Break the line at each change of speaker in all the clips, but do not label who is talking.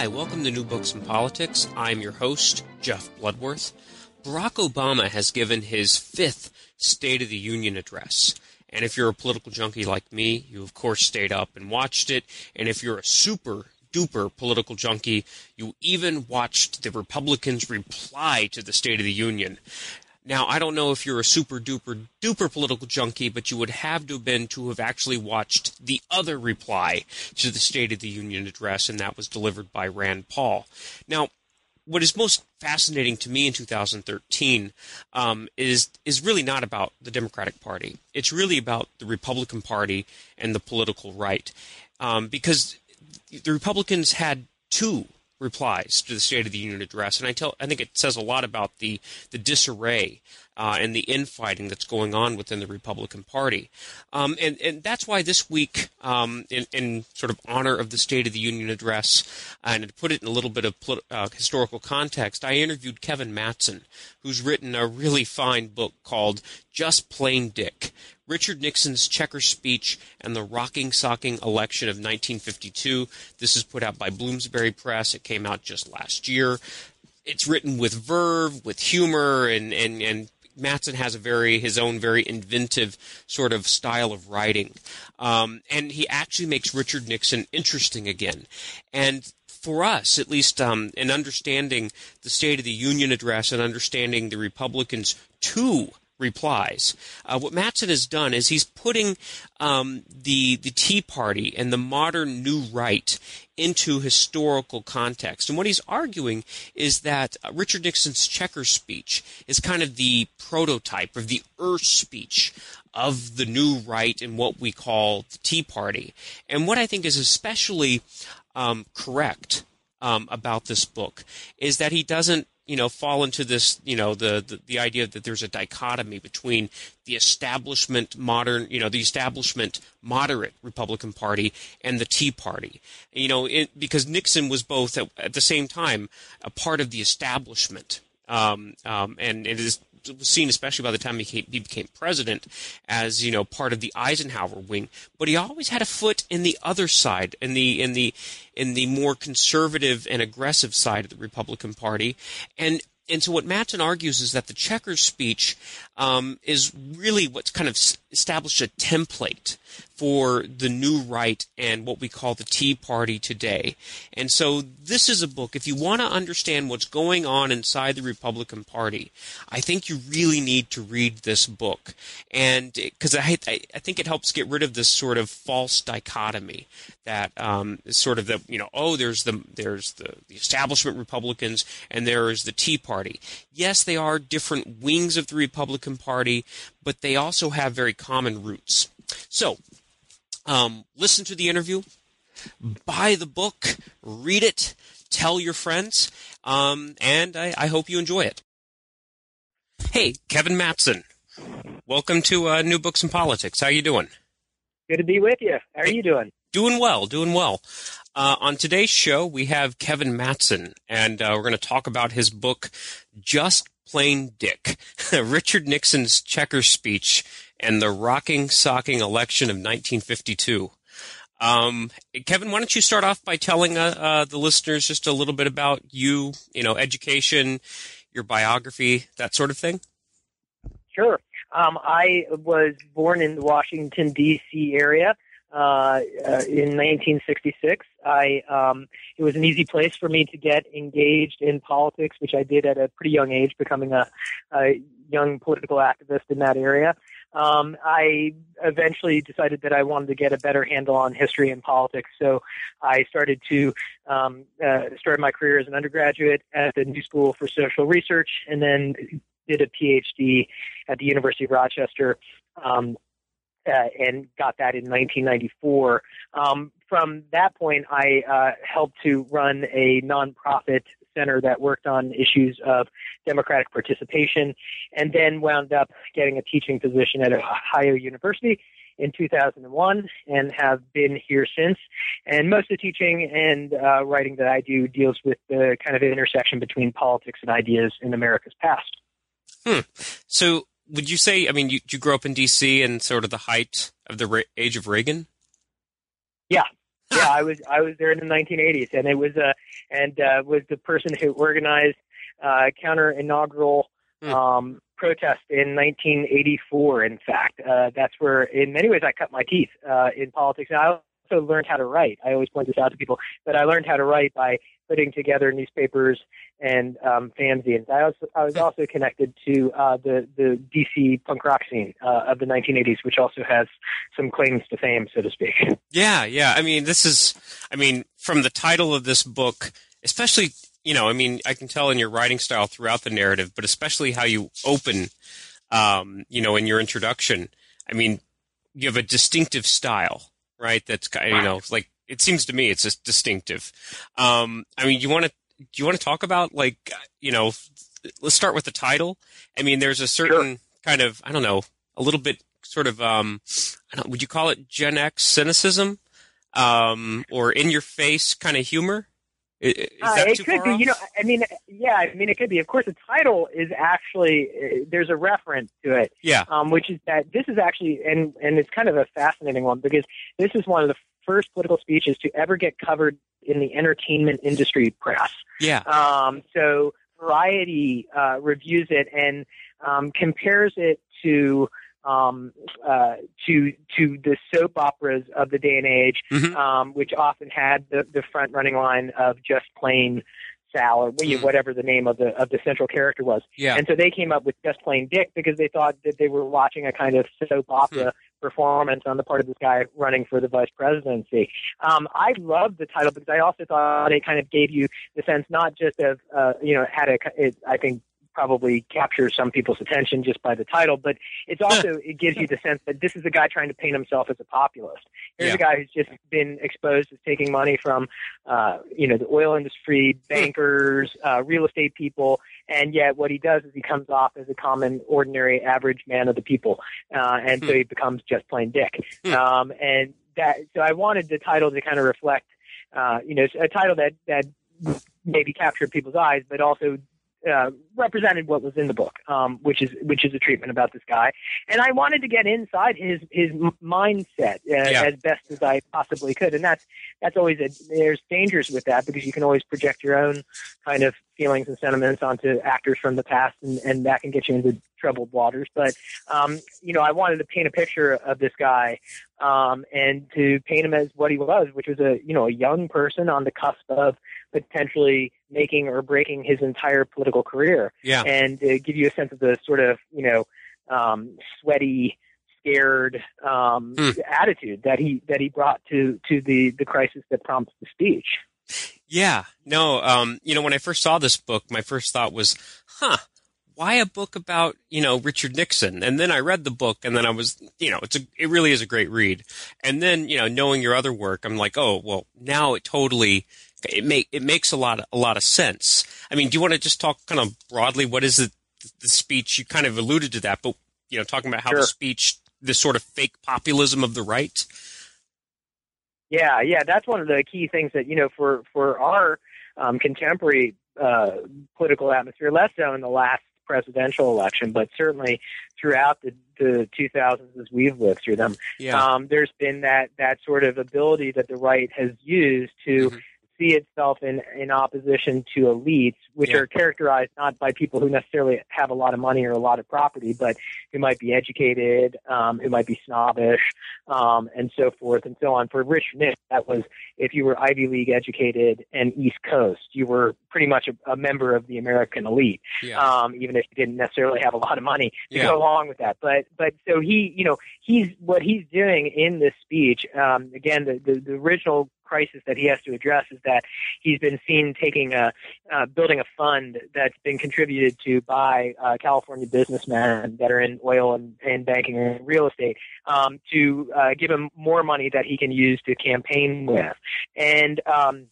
Hi, welcome to New Books in Politics. I'm your host, Jeff Bloodworth. Barack Obama has given his fifth State of the Union address. And if you're a political junkie like me, you of course stayed up and watched it. And if you're a super duper political junkie, you even watched the Republicans reply to the State of the Union. Now, I don't know if you're a super duper duper political junkie, but you would have to have been to have actually watched the other reply to the State of the Union address, and that was delivered by Rand Paul. Now, what is most fascinating to me in 2013 um, is is really not about the Democratic Party. It's really about the Republican Party and the political right, um, because the Republicans had two replies to the State of the Union address, and I tell I think it says a lot about the the disarray uh, and the infighting that's going on within the Republican Party, um, and and that's why this week, um, in, in, sort of honor of the State of the Union address, and to put it in a little bit of uh, historical context, I interviewed Kevin Mattson, who's written a really fine book called Just Plain Dick Richard Nixon's checker speech and the rocking socking election of 1952. This is put out by Bloomsbury Press. It came out just last year. It's written with verve, with humor, and, and, and Mattson has a very his own very inventive sort of style of writing, um, and he actually makes Richard Nixon interesting again. And for us, at least, um, in understanding the State of the Union address and understanding the Republicans' two replies. Uh, what Mattson has done is he's putting um, the the Tea Party and the modern New Right into historical context. And what he's arguing is that uh, Richard Nixon's checker speech is kind of the prototype of the Earth speech of the New Right and what we call the Tea Party. And what I think is especially um, correct um, about this book is that he doesn't you know fall into this you know the, the, the idea that there's a dichotomy between the establishment modern you know the establishment moderate Republican Party and the Tea Party. You know it, because Nixon was both at, at, the same time a part of the establishment um, um, and it is was seen, especially by the time he became, he became, president, as you know part of the Eisenhower wing. But he always had a foot in the other side, in the in the in the more conservative and aggressive side of the Republican Party, and and so what Mattson argues is that the checkers speech um, is really what's kind of established a template for the new right and what we call the Tea Party today. And so this is a book, if you want to understand what's going on inside the Republican Party, I think you really need to read this book. And because I, I, I, think it helps get rid of this sort of false dichotomy that um, is sort of the, you know, oh, there's the, there's the, the establishment Republicans and there is the Tea Party. Yes, they are different wings of the Republican Party, but they also have very common roots. So, um, listen to the interview, buy the book, read it, tell your friends, um, and I, I, hope you enjoy it. Hey, Kevin Mattson, welcome to uh, New Books in Politics. How are you doing?
Good to be with you. How are you doing?
Doing well, doing well. Uh, on today's show, we have Kevin Mattson, and uh, we're going to talk about his book, Just Plain Dick Richard Nixon's checker speech and the rocking, socking election of 1952. Um, Kevin, why don't you start off by telling uh, uh, the listeners just a little bit about you, you know, education, your biography, that sort of thing?
Sure. Um, I was born in the Washington, D.C. area uh, uh, in 1966. I um, it was an easy place for me to get engaged in politics, which I did at a pretty young age, becoming a, a young political activist in that area. Um, I eventually decided that I wanted to get a better handle on history and politics, so I started to um, uh, start my career as an undergraduate at the New School for Social Research, and then did a PhD at the University of Rochester. Um, uh, and got that in 1994. Um, from that point, I uh, helped to run a nonprofit center that worked on issues of democratic participation, and then wound up getting a teaching position at Ohio University in 2001 and have been here since. And most of the teaching and uh, writing that I do deals with the kind of intersection between politics and ideas in America's past.
Hmm. So, would you say? I mean, you, you grew up in D.C. and sort of the height of the ra- age of Reagan.
Yeah. yeah, I was I was there in the 1980s, and it was uh, and uh, was the person who organized uh, counter inaugural
Hmm.
um, protest in 1984. In fact, uh, that's where, in many ways, I cut my teeth uh, in politics. And I also learned how to write. I always point this out to people, but I learned how to write by putting together newspapers and um, fanzines. I also I was also connected to uh, the the DC punk rock scene uh, of the 1980s, which also has some claims to fame, so to speak.
Yeah, yeah. I mean, this is, I mean, from the title of this book, especially, you know, I mean, I can tell in your writing style throughout the narrative, but especially how you open, um, you know, in your introduction. I mean, you have a distinctive style, right? That's you know, like it seems to me it's just distinctive. Um, I mean, you want to, do you want to talk about like, you know, let's start with the title. I mean, there's a certain kind of, I don't know, a little bit sort of, um, I don't, would you call it Gen X cynicism, um, or in your face kind of humor? I- Is
Uh,
that
it
too
could
far
be,
off?
you know. I mean, yeah, I mean, it could be. Of course, the title is actually uh, there's a reference to it,
Yeah.
um, which is that this is actually, and and it's kind of a fascinating one because this is one of the first political speeches to ever get covered in the entertainment industry press.
Yeah.
Um, so Variety uh, reviews it and um, compares it to um, uh, to to the soap operas of the day and age,
Mhm.
um, which often had the, the front running line of just plain Sal or
Mm.
whatever the name of the of the central character was.
Yeah.
And so they came up with just plain Dick because they thought that they were watching a kind of soap opera performance on the part of this guy running for the vice presidency. Um, I loved the title because I also thought it kind of gave you the sense not just of uh, you know had a it, I think probably captures some people's attention just by the title, but it's also it gives you the sense that this is a guy trying to paint himself as a populist. Here's
Yeah.
a guy who's just been exposed as taking money from uh, you know the oil industry, bankers, uh, real estate people, and yet what he does is he comes off as a common, ordinary, average man of the people, uh, and so he becomes just plain Dick.
Hmm.
Um, and that so I wanted the title to kind of reflect, uh, you know, a title that that maybe captured people's eyes, but also uh, represented what was in the book, um, which is which is a treatment about this guy. And I wanted to get inside his his m- mindset uh,
Yeah.
as best as I possibly could. And that's that's always a, there's dangers with that because you can always project your own kind of feelings and sentiments onto actors from the past, and, and that can get you into troubled waters. But um, you know, I wanted to paint a picture of this guy um, and to paint him as what he was, which was a you know a young person on the cusp of potentially making or breaking his entire political career,
Yeah.
and uh, give you a sense of the sort of you know um, sweaty, scared um,
Hmm.
attitude that he that he brought to to the the crisis that prompts the speech.
Yeah. No, um, you know, when I first saw this book, my first thought was, huh, why a book about, you know, Richard Nixon? And then I read the book and then I was, you know, it's a, it really is a great read. And then, you know, knowing your other work, I'm like, oh, well, now it totally, it make, it makes a lot, a lot of sense. I mean, do you want to just talk kind of broadly? What is it, the speech? You kind of alluded to that, but, you know, talking about how the speech, this sort of fake populism of the right.
Yeah, yeah, that's one of the key things that you know for for our um, contemporary uh, political atmosphere, less so in the last presidential election, but certainly throughout the the 2000s as we've lived through them.
Yeah.
Um, there's been that that sort of ability that the right has used to
Mhm.
See itself in in opposition to elites, which
Yeah.
are characterized not by people who necessarily have a lot of money or a lot of property, but who might be educated, um, who might be snobbish, um, and so forth and so on. For Richard Nixon, that was if you were Ivy League educated and East Coast, you were pretty much a, a member of the American elite
yeah.
um, even if you didn't necessarily have a lot of money to
Yeah.
go along with that. But but so he, you know, he's what he's doing in this speech. Um, again, the, the the original crisis that he has to address is that he's been seen taking a uh, building a fund that's been contributed to by uh, California businessmen that are in oil and, and banking and real estate um, to uh, give him more money that he can use to campaign with, and um,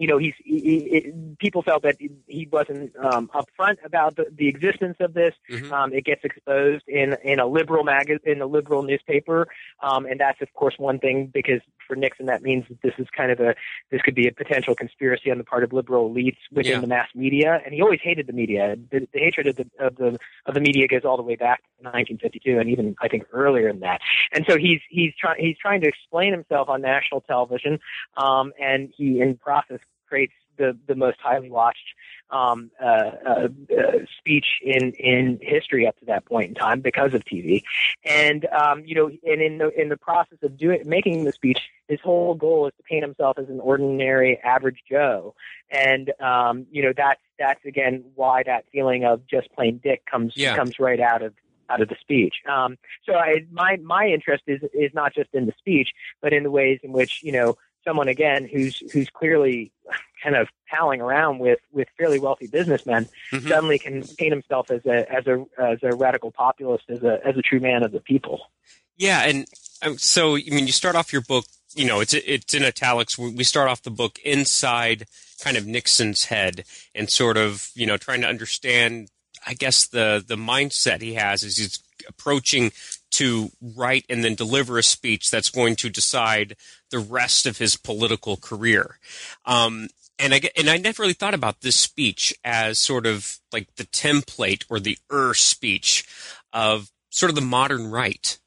you know, he's he, he, people felt that he wasn't um, upfront about the, the existence of this. Mm-hmm. Um, it gets exposed in in a liberal mag in a liberal newspaper, um, and that's of course one thing because for Nixon that means that this is kind of a this could be a potential conspiracy on the part of liberal elites within yeah. the mass media, and he always hated the media. The, the hatred of the of the of the media goes all the way back to 1952, and even I think earlier than that. And so he's he's trying he's trying to explain himself on national television, um, and he in process creates the the most highly watched um, uh, uh, uh, speech in in history up to that point in time because of TV, and um, you know, and in the in the process of doing making the speech, his whole goal is to paint himself as an ordinary average Joe, and um, you know that's that's again why that feeling of just plain Dick comes yeah. comes right out of out of the speech. Um, so I, my my interest is is not just in the speech, but in the ways in which you know someone again who's who's clearly kind of palling around with with fairly wealthy businessmen mm-hmm. suddenly can paint himself as a as a as a radical populist as a as a true man of the people.
Yeah, and um, so I mean, you start off your book. You know, it's it's in italics. We start off the book inside kind of Nixon's head and sort of you know trying to understand. I guess the the mindset he has as he's approaching to write and then deliver a speech that's going to decide the rest of his political career. Um, and I and I never really thought about this speech as sort of like the template or the er speech of sort of the modern right.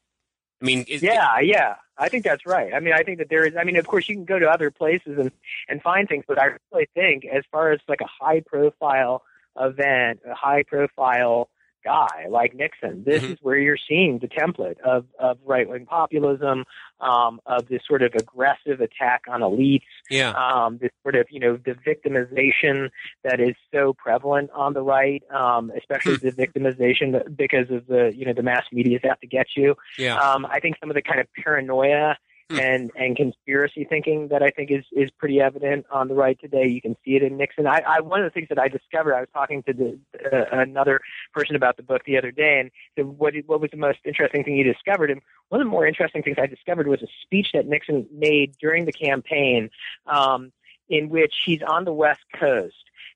I mean,
it, yeah, it, yeah, I think that's right. I mean, I think that there is. I mean, of course, you can go to other places and and find things, but I really think, as far as like a high profile event, a high profile guy like Nixon. This mm-hmm. is where you're seeing the template of, of right wing populism, um, of this sort of aggressive attack on elites,
yeah.
um, this sort of, you know, the victimization that is so prevalent on the right, um, especially the victimization because of the, you know, the mass media's out to get you.
Yeah.
Um, I think some of the kind of paranoia. And and conspiracy thinking that I think is is pretty evident on the right today. You can see it in Nixon. I, I one of the things that I discovered. I was talking to the, uh, another person about the book the other day, and said, what what was the most interesting thing you discovered? And one of the more interesting things I discovered was a speech that Nixon made during the campaign, um, in which he's on the West Coast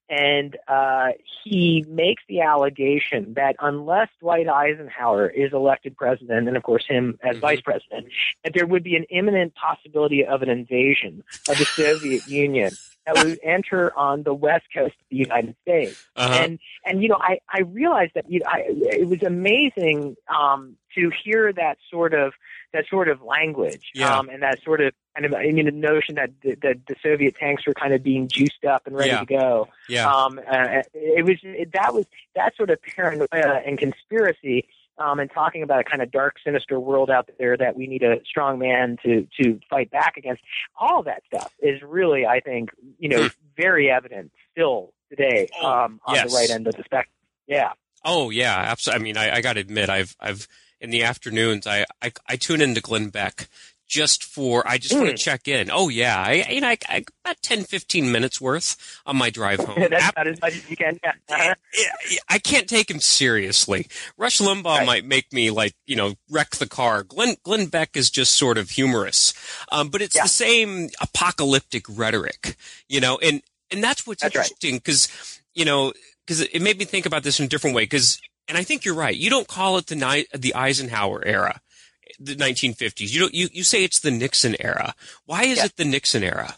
and uh, he makes the allegation that unless Dwight Eisenhower is elected president, and of course him as mm-hmm. vice president, that there would be an imminent possibility of an invasion of the Soviet Union that would enter on the west coast of the United States. Uh-huh. And and you know, I I realized that you know, I, it was amazing um, to hear that sort of that sort of language
yeah.
um, and that sort of kind of I mean the notion that the, that the Soviet tanks were kind of being juiced up and ready
yeah.
to go.
Yeah.
Um, uh, it was it, that was that sort of paranoia and conspiracy um, and talking about a kind of dark, sinister world out there that we need a strong man to to fight back against. All that stuff is really, I think, you know, hmm. very evident still today oh, um, on
yes.
the right end of the spectrum. Yeah.
Oh yeah, absolutely. I mean, I, I got to admit, I've I've in the afternoons, I, I I tune into Glenn Beck just for I just mm. want to check in. Oh yeah, I you know I, I, about 10, 15 minutes worth on my drive home.
That's about as much as you can. Yeah. Uh-huh.
I can't take him seriously. Rush Limbaugh right. might make me like you know wreck the car. Glenn Glenn Beck is just sort of humorous, um, but it's yeah. the same apocalyptic rhetoric, you know, and and that's what's
that's
interesting because right. you know because it made me think about this in a different way because. And I think you're right. You don't call it the the Eisenhower era the 1950s. You don't. You, you say it's the Nixon era. Why is yeah. it the Nixon era?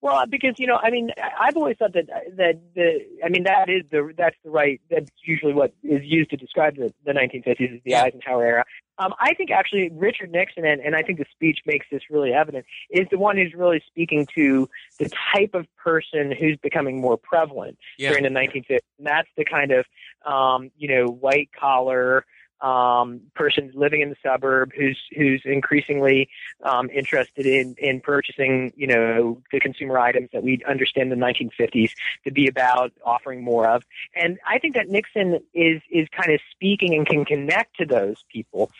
Well, because you know, I mean, I've always thought that that the, I mean, that is the that's the right. That's usually what is used to describe the, the 1950s as the. Eisenhower era. Um, I think actually Richard Nixon, and, and I think the speech makes this really evident, is the one who's really speaking to the type of person who's becoming more prevalent
yeah.
during the 1950s. And that's the kind of, um, you know, white collar, um, person living in the suburb who's who's increasingly um, interested in in purchasing you know the consumer items that we understand the 1950s to be about offering more of. And I think that Nixon is is kind of speaking and can connect to those people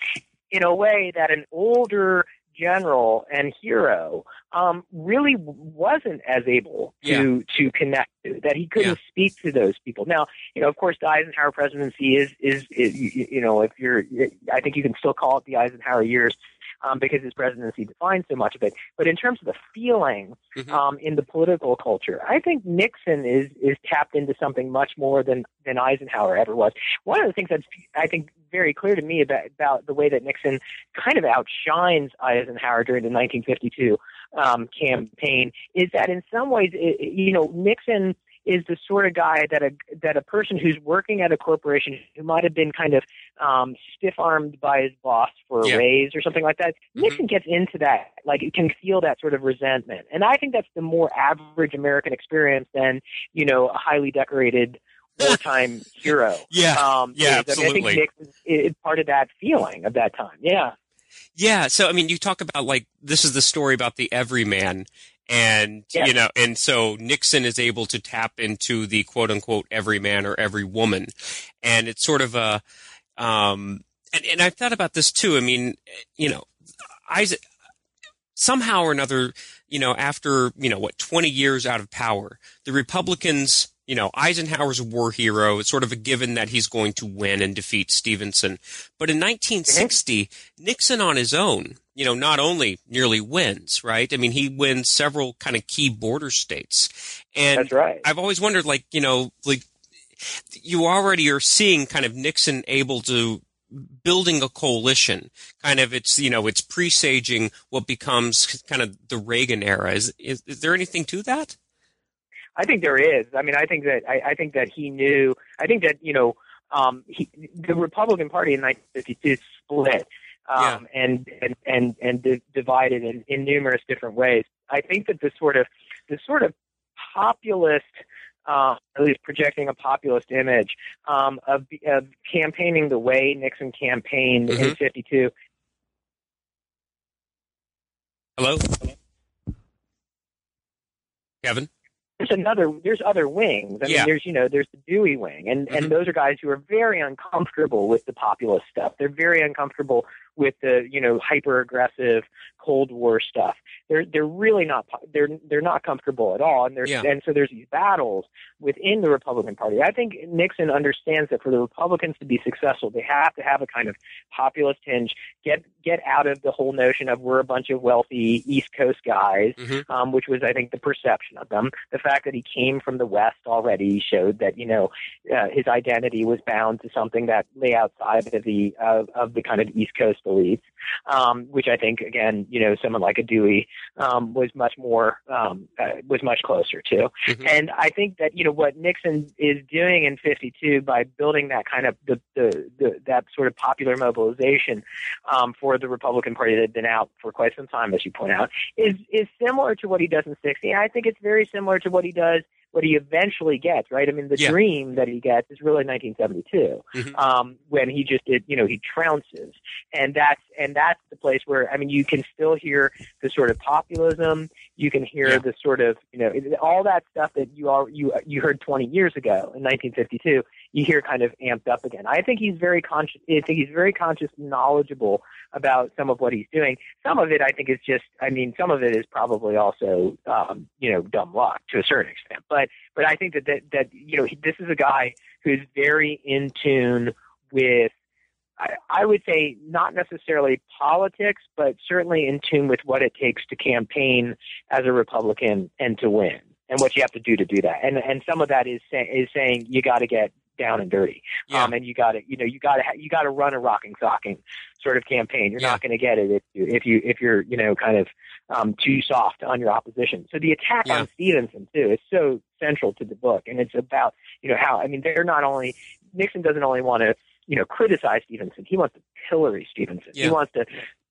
in a way that an older general and hero um, really wasn't as able to yeah. to connect to that he couldn't yeah. speak to those people. Now, you know, of course, the Eisenhower presidency is, is is you know if you're I think you can still call it the Eisenhower years um, because his presidency defined so much of it. But in terms of the feeling
Mhm.
um, in the political culture, I think Nixon is is tapped into something much more than than Eisenhower ever was. One of the things that's I think very clear to me about about the way that Nixon kind of outshines Eisenhower during the 1952 um, campaign is that in some ways, it, you know, Nixon is the sort of guy that a that a person who's working at a corporation who might have been kind of um, stiff armed by his boss for a
Yeah.
raise or something like that.
Mhm.
Nixon gets into that, like you can feel that sort of resentment, and I think that's the more average American experience than you know a highly decorated wartime hero.
Yeah.
Um,
Yeah,
is. I, mean, I think
absolutely.
Nixon is part of that feeling of that time. Yeah.
Yeah, so I mean, you talk about like this is the story about the everyman, and
Yeah.
you know, and so Nixon is able to tap into the quote unquote every man or every woman, and it's sort of a, um, and and I've thought about this too. I mean, you know, Isaac somehow or another, you know, after you know what twenty years out of power, the Republicans. You know, Eisenhower's a war hero. It's sort of a given that he's going to win and defeat Stevenson. But in 1960, Nixon on his own, you know, not only nearly wins, right? I mean, he wins several kind of key border states. And
That's right.
I've always wondered, like, you know, like you already are seeing kind of Nixon able to building a coalition. Kind of, it's you know, it's presaging what becomes kind of the Reagan era. Is is, is there anything to that?
I think there is. I mean, I think that I, I think that he knew. I think that you know, um, he, the Republican Party in 1952 split um, and and and and di- divided in, in numerous different ways. I think that the sort of the sort of populist. Uh, at least projecting a populist image um, of, of campaigning the way Nixon campaigned in
Mhm.
'52
Hello, Kevin.
there's another there's other wings. I
Yeah.
mean there's you know there's the Dewey wing and
Mhm.
and those are guys who are very uncomfortable with the populist stuff. They're very uncomfortable with the you know hyper aggressive Cold War stuff. They're they're really not they're they're not comfortable at all and there's
Yeah.
and so there's these battles within the Republican Party. I think Nixon understands that for the Republicans to be successful, they have to have a kind of populist hinge. Get get out of the whole notion of we're a bunch of wealthy East Coast guys
Mhm.
um, which was, I think, the perception of them. The fact that he came from the West already showed that you know uh, his identity was bound to something that lay outside of the of, of the kind of East Coast elites, um, which I think, again, you know, someone like a Dewey um, was much more um, uh, was much closer to.
Mhm.
And I think that you know what Nixon is doing in '52 by building that kind of the, the, the that sort of popular mobilization um, for the Republican Party that had been out for quite some time, as you point out, is is similar to what he does in '60. I think it's very similar to what he does, what he eventually gets. Right? I mean, the
Yeah.
dream that he gets is really 1972,
Mhm.
um, when he just did, you know, he trounces, and that's and that's the place where I mean, you can still hear the sort of populism. You can hear
Yeah.
the sort of, you know, all that stuff that you all you you heard 20 years ago in 1952. You hear kind of amped up again. I think he's very conscious. I think he's very conscious, knowledgeable about some of what he's doing. Some of it, I think, is just. I mean, some of it is probably also, um, you know, dumb luck to a certain extent. But but I think that that, that you know, he, this is a guy who's very in tune with. I, I would say not necessarily politics, but certainly in tune with what it takes to campaign as a Republican and to win, and what you have to do to do that. And and some of that is say, is saying you got to get down and dirty,
Yeah.
um, and you got to you know you got to you got to run a rocking socking sort of campaign. You're
Yeah.
not going to get it if you if you if you're you know kind of um, too soft on your opposition. So the attack
Yeah.
on Stevenson too is so central to the book, and it's about you know how I mean they're not only Nixon doesn't only want to you know criticize Stevenson, he wants to pillory Stevenson.
Yeah.
He wants to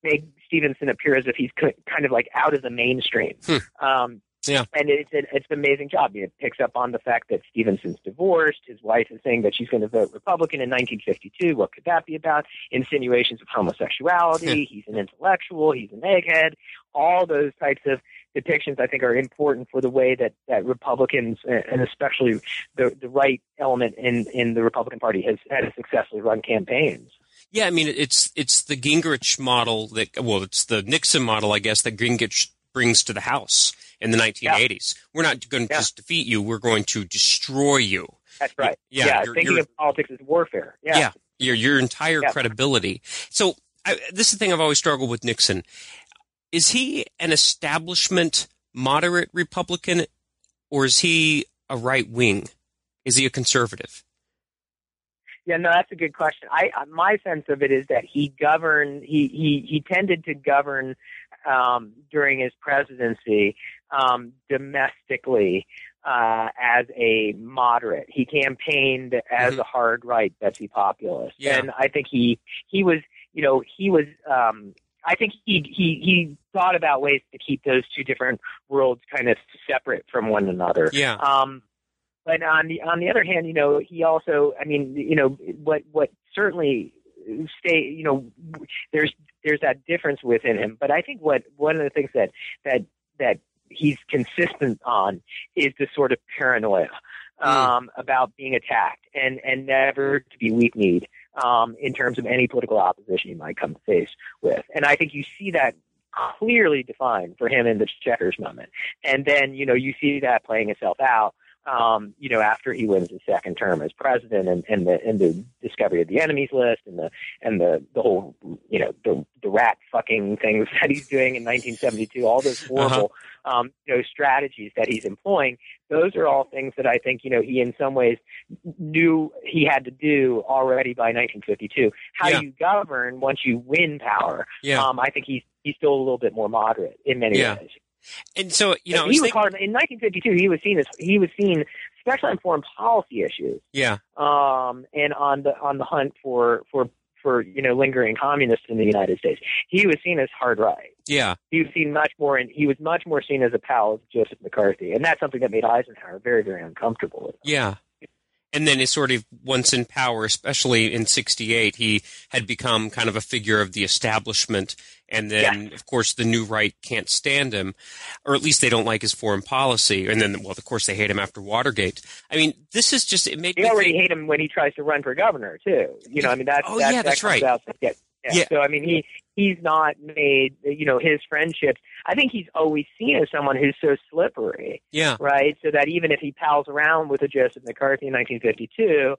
make Stevenson appear as if he's kind of like out of the mainstream.
Hmm.
Um,
Yeah.
and it's an, it's an amazing job. It picks up on the fact that Stevenson's divorced. His wife is saying that she's going to vote Republican in 1952. What could that be about? Insinuations of homosexuality. he's an intellectual. He's an egghead. All those types of depictions, I think, are important for the way that, that Republicans, and especially the the right element in, in the Republican Party, has has successfully run campaigns.
Yeah, I mean it's it's the Gingrich model that well, it's the Nixon model, I guess, that Gingrich brings to the House in the 1980s. We're not going to
Yeah.
just defeat you; we're going to destroy you.
That's right.
Yeah, you're-
thinking
you're-
of politics as warfare.
Yeah. Your your entire
Yeah.
credibility. So I, this is the thing I've always struggled with Nixon. Is he an establishment moderate Republican, or is he a right wing? Is he a conservative?
Yeah, no, that's a good question. I my sense of it is that he governed. He he he tended to govern um, during his presidency um, domestically uh, as a moderate. He campaigned as mm-hmm. a hard right Betsy populist,
yeah.
and I think he he was you know he was. Um, I think he he he thought about ways to keep those two different worlds kind of separate from one another.
Yeah.
Um, but on the on the other hand, you know, he also, I mean, you know, what what certainly stay, you know, there's there's that difference within him. But I think what one of the things that that that he's consistent on is the sort of paranoia hmm. um, mm. about being attacked and and never to be weak kneed um, in terms of any political opposition he might come to face with. And I think you see that clearly defined for him in the checkers moment. And then you know you see that playing itself out um, you know, after he wins his second term as president and, and the and the discovery of the enemies list and the and the, the whole you know the the rat fucking things that he's doing in 1972, all those uh-huh. horrible uh-huh. Um, you know strategies that he's employing. Those are all things that I think you know he in some ways knew he had to do already by 1952. How
yeah.
you govern once you win power,
yeah.
um, I think he's he's still a little bit more moderate in many
yeah.
ways.
And so, you know,
he was hard in 1952. He was seen as he was seen, especially on foreign policy issues.
Yeah.
Um, and on the on the hunt for for for you know lingering communists in the United States, he was seen as hard right.
Yeah.
He was seen much more, and he was much more seen as a pal of Joseph McCarthy, and that's something that made Eisenhower very very uncomfortable with. Him.
Yeah and then is sort of once in power, especially in '68, he had become kind of a figure of the establishment. And then,
yeah.
of course, the new right can't stand him, or at least they don't like his foreign policy. And then, well, of course, they hate him after Watergate. I mean, this is just it made.
They already think, hate him when he tries to run for governor too. You know, I mean that's
oh
that,
yeah, that's right.
Out, yeah. yeah. So I mean, he he's not made you know his friendships i think he's always seen as someone who's so slippery
yeah
right so that even if he pals around with a joseph mccarthy in 1952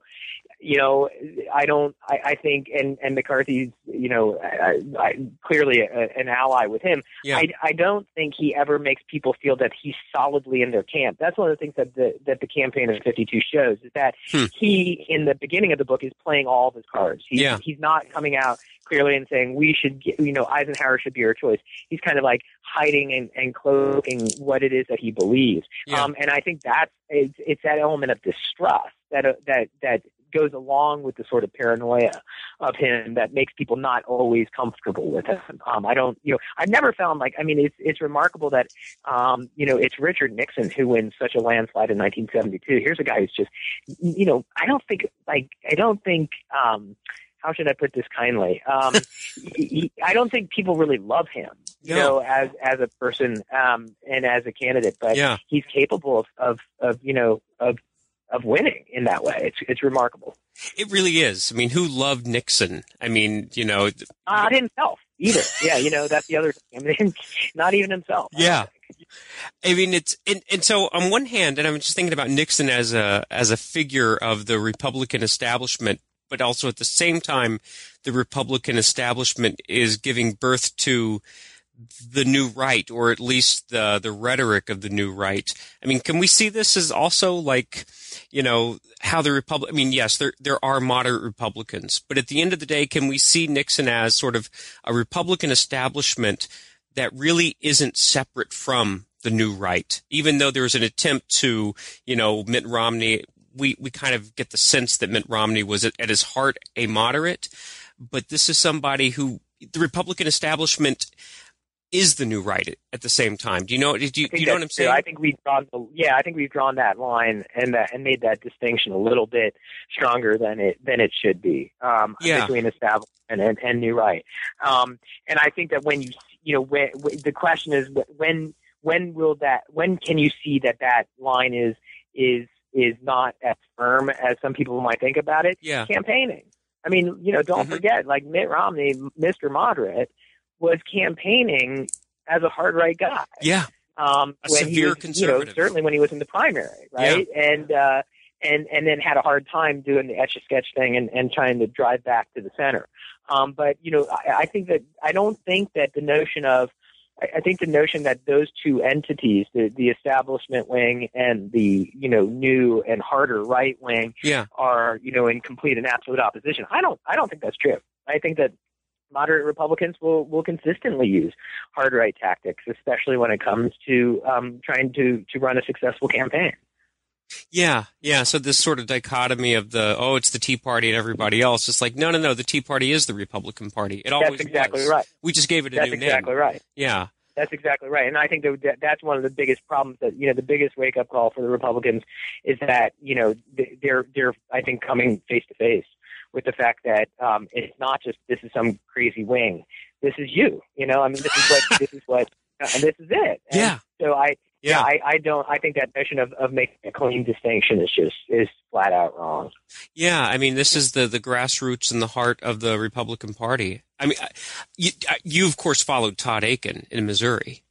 you know i don't i, I think and and mccarthy's you know I, I, clearly a, an ally with him
yeah.
I, I don't think he ever makes people feel that he's solidly in their camp that's one of the things that the that the campaign of 52 shows is that
hmm.
he in the beginning of the book is playing all of his cards he's,
yeah.
he's not coming out clearly and saying we should get, you know, Eisenhower should be our choice. He's kind of like hiding and, and cloaking what it is that he believes.
Yeah.
Um, and I think that's, it's, it's that element of distrust that, uh, that, that goes along with the sort of paranoia of him that makes people not always comfortable with him. Um, I don't, you know, I've never found like, I mean, it's, it's remarkable that, um, you know, it's Richard Nixon who wins such a landslide in 1972. Here's a guy who's just, you know, I don't think, like, I don't think, um, how should I put this kindly? Um, he, I don't think people really love him, you
no.
know, as as a person um, and as a candidate. But
yeah.
he's capable of, of, of you know of of winning in that way. It's it's remarkable.
It really is. I mean, who loved Nixon? I mean, you know,
not himself either. Yeah, you know, that's the other. Thing. I mean, not even himself.
Yeah. I mean, it's and, and so on one hand, and I'm just thinking about Nixon as a as a figure of the Republican establishment but also at the same time, the Republican establishment is giving birth to the new right, or at least the the rhetoric of the new right. I mean, can we see this as also like, you know, how the Republic? I mean, yes, there there are moderate Republicans, but at the end of the day, can we see Nixon as sort of a Republican establishment that really isn't separate from the new right, even though there was an attempt to, you know, Mitt Romney we, we kind of get the sense that Mitt Romney was at, at his heart a moderate, but this is somebody who the Republican establishment is the new right at the same time. Do you know? Do you, do you know what I'm saying?
I think we've drawn, the, yeah, I think we've drawn that line and that, and made that distinction a little bit stronger than it than it should be um,
yeah.
between establishment and, and new right. Um, and I think that when you you know when, when, the question is when when will that when can you see that that line is is is not as firm as some people might think about it.
Yeah.
Campaigning. I mean, you know, don't mm-hmm. forget, like Mitt Romney, Mr. Moderate, was campaigning as a hard right guy.
Yeah.
Um,
a
when
severe
he was,
conservative.
You know, certainly when he was in the primary, right?
Yeah.
And uh, and and then had a hard time doing the etch a sketch thing and, and trying to drive back to the center. Um, but you know, I, I think that I don't think that the notion of I think the notion that those two entities, the, the establishment wing and the you know new and harder right wing,
yeah.
are you know in complete and absolute opposition. I don't I don't think that's true. I think that moderate Republicans will will consistently use hard right tactics, especially when it comes to um, trying to to run a successful campaign.
Yeah, yeah. So this sort of dichotomy of the oh, it's the Tea Party and everybody else. It's like no, no, no. The Tea Party is the Republican Party. It always
That's exactly
was.
right.
We just gave it a
That's
new
exactly
name.
right.
Yeah,
That's exactly right, and I think that that's one of the biggest problems. That you know, the biggest wake up call for the Republicans is that you know they're they're I think coming face to face with the fact that um, it's not just this is some crazy wing. This is you. You know, I mean, this is what this is what, and this is it. And
yeah,
So I
yeah.
I, I don't. I think that notion of, of making a clean distinction is just is flat out wrong.
Yeah, I mean, this is the, the grassroots and the heart of the Republican Party. I mean, I- you, you of course followed Todd Akin in Missouri,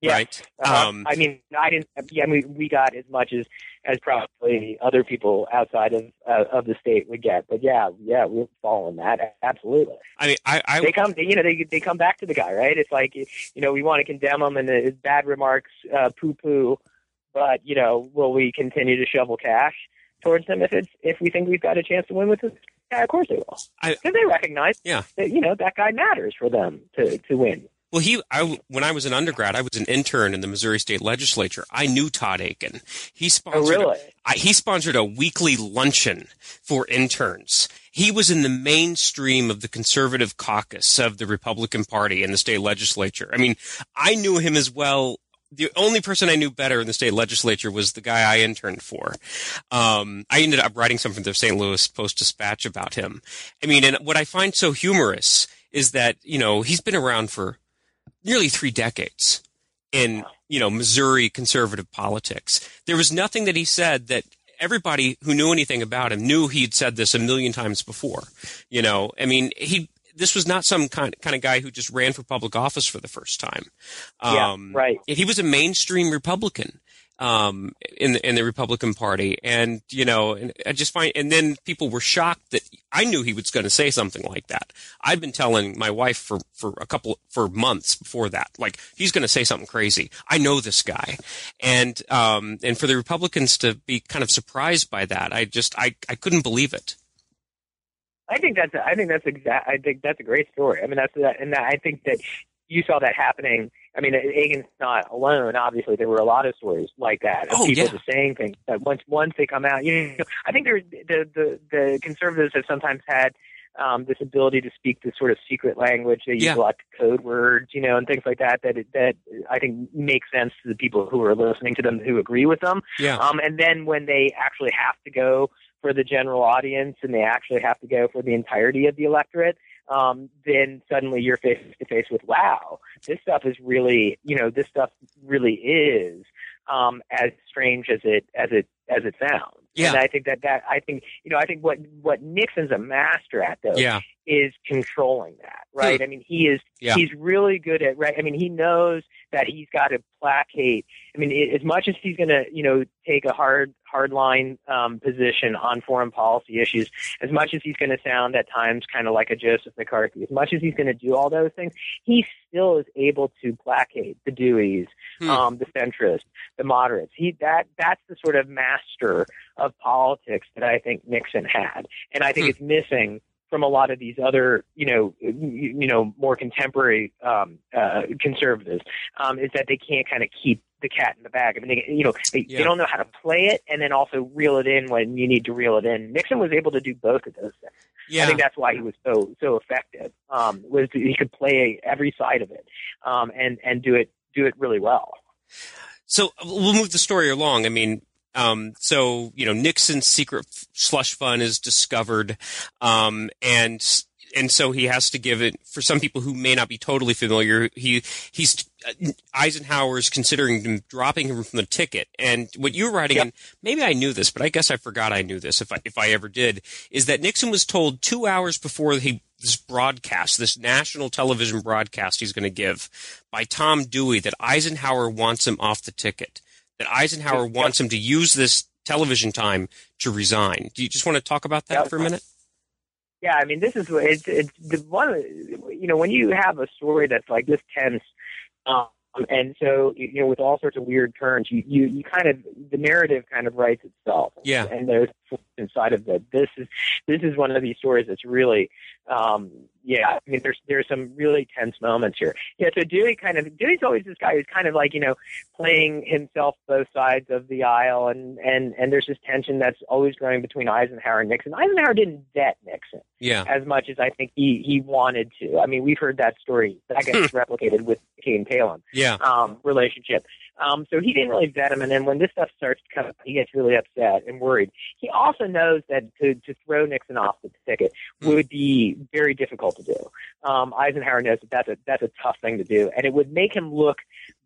Yeah.
right?
Uh,
Um,
I mean, I didn't. Yeah, I mean, we got as much as as probably other people outside of uh, of the state would get. But yeah, yeah, we're following that absolutely.
I mean, I, I
They come, you know, they they come back to the guy, right? It's like you know, we want to condemn him and his bad remarks, uh, poo poo, but you know, will we continue to shovel cash towards him if it's if we think we've got a chance to win with this? Yeah, of course they will,
I-
because they recognize
Yeah.
that you know that guy matters for them to to win.
Well, he, I, when I was an undergrad, I was an intern in the Missouri State Legislature. I knew Todd Akin. He sponsored, Oh,
really?
I, he sponsored a weekly luncheon for interns. He was in the mainstream of the conservative caucus of the Republican Party in the state legislature. I mean, I knew him as well. The only person I knew better in the state legislature was the guy I interned for. Um, I ended up writing something for the St. Louis Post Dispatch about him. I mean, and what I find so humorous is that, you know, he's been around for nearly three decades in you know Missouri conservative politics. There was nothing that he said that everybody who knew anything about him knew he'd said this a million times before. You know, I mean, he this was not some kind kind of guy who just ran for public office for the first time.
Yeah,
Um,
right.
He was a mainstream Republican um, in the in the Republican Party, and you know, and I just find, and then people were shocked that I knew he was going to say something like that. I'd been telling my wife for for a couple for months before that, like he's going to say something crazy. I know this guy, and um, and for the Republicans to be kind of surprised by that, I just I I couldn't believe it.
I think that's I think that's exact. I think that's a great story. I mean, that's that, and that, I think that you saw that happening. I mean, Akin's not alone. Obviously, there were a lot of stories like that of
Oh,
people
yeah.
just saying things that once once they come out. You know, I think there the the the conservatives have sometimes had. Um, this ability to speak this sort of secret language, they use
Yeah.
a lot of code words, you know, and things like that. That that I think makes sense to the people who are listening to them, who agree with them.
Yeah,
Um, and then when they actually have to go for the general audience and they actually have to go for the entirety of the electorate, um, then suddenly you're face to face with, wow, this stuff is really, you know, this stuff really is um, as strange as it as it as it sounds.
Yeah.
And I think that that I think you know I think what what Nixon's a master at though
yeah,
is controlling that, right? I mean, he is
Yeah.
he's really good at right. I mean, he knows that he's got to placate. I mean, i- as much as he's going to, you know, take a hard hard line um, position on foreign policy issues, as much as he's going to sound at times kind of like a Joseph McCarthy, as much as he's going to do all those things, he still is able to placate the Deweys,
Hmm.
um, the centrists, the moderates. He that that's the sort of master of politics that I think Nixon had, and I think
Hmm.
it's missing from a lot of these other, you know, you, you know, more contemporary um, uh, conservatives, um, is that they can't kind of keep the cat in the bag. I mean, they, you know, they,
Yeah.
they don't know how to play it and then also reel it in when you need to reel it in. Nixon was able to do both of those things.
yeah.
I think that's why he was so so effective. Um, was he could play every side of it um, and and do it do it really well.
So we'll move the story along. I mean, um, so you know, Nixon's secret slush fund is discovered, um, and and so he has to give it for some people who may not be totally familiar. He he's uh, Eisenhower's considering dropping him from the ticket. And what you're writing,
Yep.
and maybe I knew this, but I guess I forgot I knew this if I if I ever did, is that Nixon was told two hours before he this broadcast, this national television broadcast he's going to give by Tom Dewey that Eisenhower wants him off the ticket. That Eisenhower
Yep.
wants him to use this television time to resign. Do you just want to talk about that
Yep.
for a minute?
Yeah, I mean, this is it's it's the one. You know, when you have a story that's like this tense, um, and so you know, with all sorts of weird turns, you you you kind of the narrative kind of writes itself.
Yeah,
and there's inside of that. This is this is one of these stories that's really um, yeah, I mean, there's there's some really tense moments here. Yeah, so Dewey kind of Dewey's always this guy who's kind of like you know playing himself both sides of the aisle, and and and there's this tension that's always growing between Eisenhower and Nixon. Eisenhower didn't vet Nixon,
yeah,
as much as I think he he wanted to. I mean, we've heard that story that gets replicated with the McCain Palin
yeah
um, relationship. Um, so he didn't really vet him, and then when this stuff starts to come up, he gets really upset and worried. He also knows that to, to throw Nixon off the ticket would be very difficult to do. Um, Eisenhower knows that that's a that's a tough thing to do, and it would make him look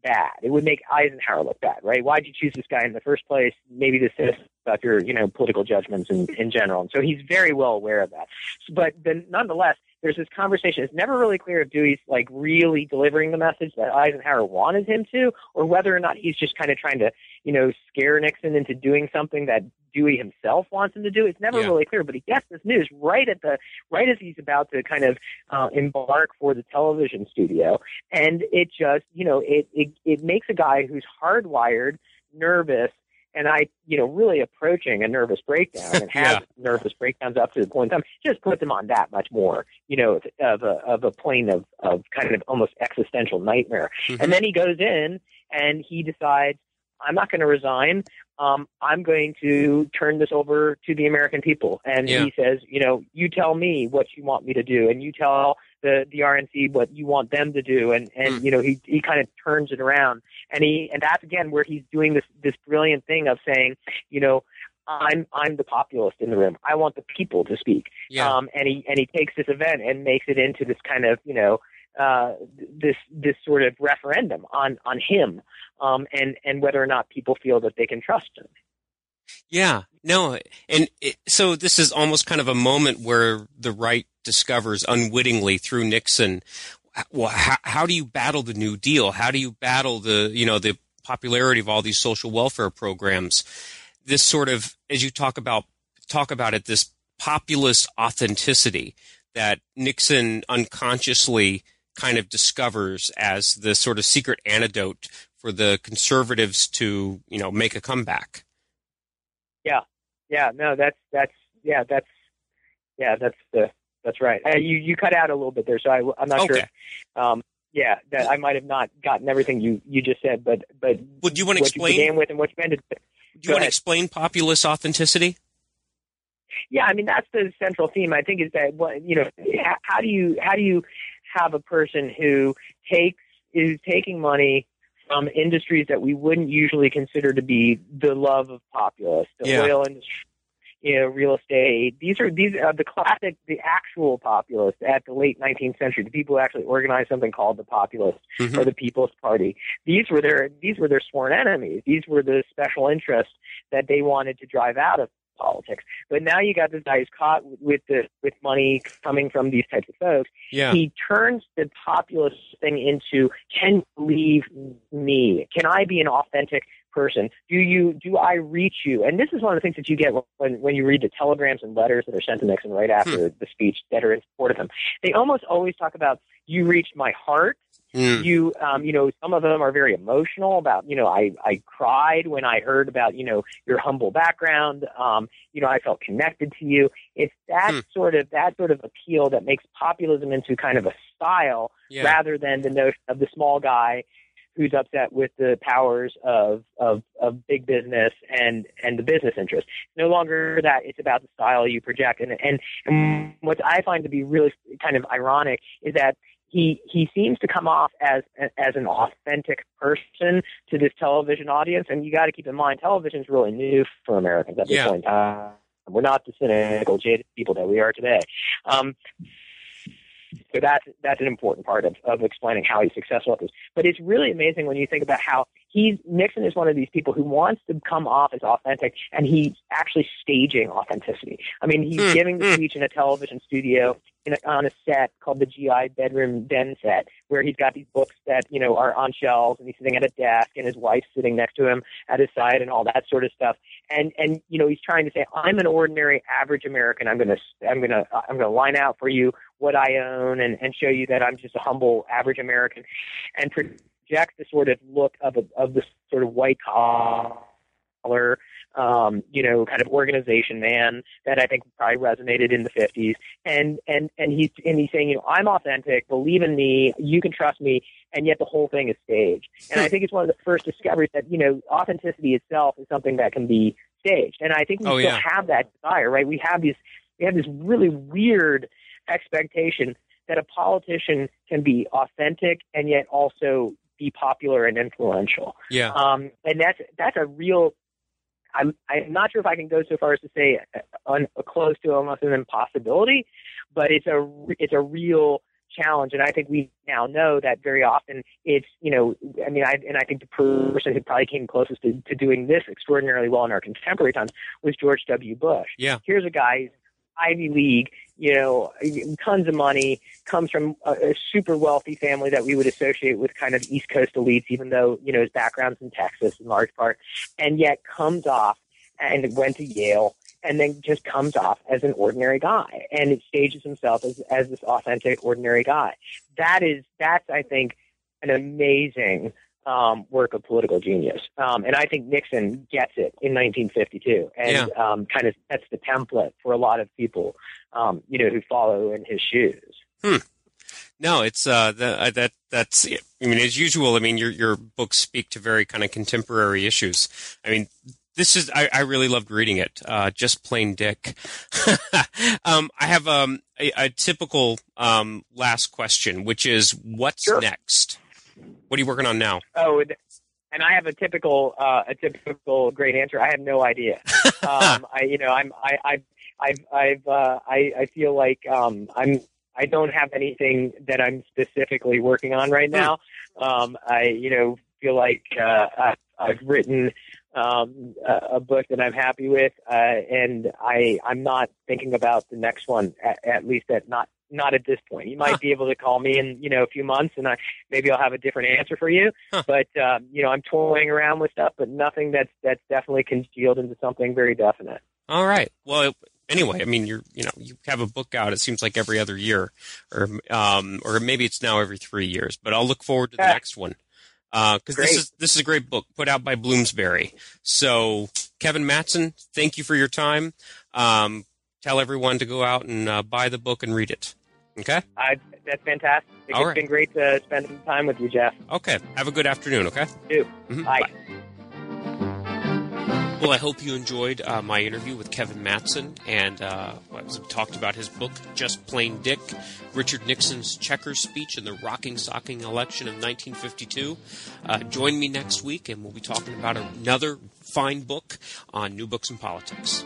bad. It would make Eisenhower look bad, right? Why'd you choose this guy in the first place? Maybe this is about your you know political judgments in, in general, and so he's very well aware of that. But then, nonetheless, there's this conversation. It's never really clear if Dewey's like really delivering the message that Eisenhower wanted him to, or whether or not he's just kind of trying to, you know, scare Nixon into doing something that Dewey himself wants him to do. It's never
Yeah.
really clear, but he gets this news right at the right as he's about to kind of uh, embark for the television studio, and it just, you know, it it it makes a guy who's hardwired nervous. And I, you know, really approaching a nervous breakdown and has
Yeah.
nervous breakdowns up to the point in time, just put them on that much more, you know, of a of a plane of of kind of almost existential nightmare.
Mhm.
And then he goes in and he decides, I'm not going to resign. Um, I'm going to turn this over to the American people. And
Yeah.
he says, you know, you tell me what you want me to do, and you tell the the RNC what you want them to do. And and
Hmm.
you know, he he kind of turns it around, and he and that's again where he's doing this this brilliant thing of saying, you know. I'm I'm the populist in the room. I want the people to speak.
yeah
Um, and he and he takes this event and makes it into this kind of you know uh, this this sort of referendum on on him um, and and whether or not people feel that they can trust him.
Yeah, no, and it, so this is almost kind of a moment where the right discovers unwittingly through Nixon. Well, how, how do you battle the New Deal? How do you battle the you know the popularity of all these social welfare programs? This sort of, as you talk about talk about it, this populist authenticity that Nixon unconsciously kind of discovers as the sort of secret antidote for the conservatives to you know make a comeback.
Yeah, yeah, no, that's that's yeah, that's yeah, that's the that's right. Uh, you you cut out a little bit there, so I, I'm not
Okay.
sure. Um, yeah, that I might have not gotten everything you you just said, but but
Well, do you want to
what you
explain?
began with and what you ended. with.
Do you want to explain populist authenticity?
Yeah, I mean that's the central theme. I think is that what you know. How, how do you how do you have a person who takes is taking money from industries that we wouldn't usually consider to be the love of populace, the
Yeah.
oil industry, you know, real estate. These are these are the classic, the actual populists at the late 19th century, the people who actually organized something called the Populists
Mhm.
or the People's Party. These were their these were their sworn enemies. These were the special interests that they wanted to drive out of politics. But now you got this guy who's caught with the with money coming from these types of folks.
Yeah.
He turns the populist thing into can you leave me? Can I be an authentic person? Do you do I reach you? And this is one of the things that you get when when you read the telegrams and letters that are sent to Nixon right after the speech that are in support of him. They almost always talk about you reached my heart
Mm.
you um you know some of them are very emotional about you know i i cried when i heard about you know your humble background um you know i felt connected to you it's that
Hmm.
sort of that sort of appeal that makes populism into kind of a style
Yeah.
rather than the notion of the small guy who's upset with the powers of of of big business and and the business interest no longer that it's about the style you project and and, and what i find to be really kind of ironic is that he he seems to come off as as an authentic person to this television audience, and you got to keep in mind television's really new for Americans at this
Yeah.
point in time. We're not the cynical, jaded people that we are today. Um, So that's that's an important part of, of explaining how he's successful at this. But it's really amazing when you think about how he's Nixon is one of these people who wants to come off as authentic, and he's actually staging authenticity. I mean, he's
Mm,
giving the
mm.
speech in a television studio in a, on a set called the GI bedroom den set, where he's got these books that you know are on shelves, and he's sitting at a desk, and his wife's sitting next to him at his side, and all that sort of stuff. And and you know he's trying to say, I'm an ordinary average American. I'm gonna I'm gonna I'm gonna line out for you what I own, and and show you that I'm just a humble average American, and project the sort of look of a, of the sort of white collar um, you know, kind of organization man that I think probably resonated in the 50s. And and and he's and he's saying, you know, I'm authentic, believe in me, you can trust me, and yet the whole thing is staged. And I think it's one of the first discoveries that you know, authenticity itself is something that can be staged. And I think we
Oh,
still
yeah.
have that desire, right? We have these we have this really weird expectation that a politician can be authentic and yet also be popular and influential.
Yeah.
Um, and that's that's a real. I'm I'm not sure if I can go so far as to say un, close to almost an impossibility, but it's a it's a real challenge, and I think we now know that very often it's you know I mean I and I think the person who probably came closest to, to doing this extraordinarily well in our contemporary times was George W. Bush.
Yeah.
Here's a guy Ivy League, you know, tons of money, comes from a, a super wealthy family that we would associate with kind of East Coast elites, even though, you know, his background's in Texas in large part, and yet comes off and went to Yale and then just comes off as an ordinary guy and it stages himself as, as this authentic, ordinary guy. That is, that's, I think, an amazing um, work of political genius. Um, and I think Nixon gets it in 1952 and um, kind of sets the template for a lot of people, um, you know, who follow in his shoes.
No, it's uh, the, uh that that's. I mean, as usual. I mean, your your books speak to very kind of contemporary issues. I mean, this is I, I really loved reading it. Uh, just plain Dick. um, I have um, a, a typical um, last question, which is, what's
Sure.
next? What are you working on now?
Oh, and- and I have a typical, uh, a typical great answer. I have no idea. um, I, you know, I'm, I, I, I've, I've, uh, I, I feel like, um, I'm, I don't have anything that I'm specifically working on right now. Um, I, you know, feel like, uh, I, I've written, um, a, a book that I'm happy with, uh, and I, I'm not thinking about the next one, at, at least at not, not at this point. You might
Huh.
be able to call me in, you know, a few months, and I maybe I'll have a different answer for you.
Huh.
But um, you know, I'm toying around with stuff, but nothing that's that's definitely congealed into something very definite.
All right. Well, anyway, I mean, you're you know you have a book out. It seems like every other year, or um, or maybe it's now every three years. But I'll look forward to the
Yeah.
next one because this is this is a great book put out by Bloomsbury. So, Kevin Mattson, thank you for your time. Um, tell everyone to go out and uh, buy the book and read it. Okay.
I, that's fantastic. It's
right.
been great to spend some time with you, Jeff.
Okay. Have a good afternoon. Okay.
You.
Mhm.
Bye.
Well, I hope you enjoyed uh, my interview with Kevin Mattson and uh, we talked about his book, Just Plain Dick, Richard Nixon's checkers speech in the rocking Socking election of 1952. Uh, join me next week and we'll be talking about another fine book on new books and politics.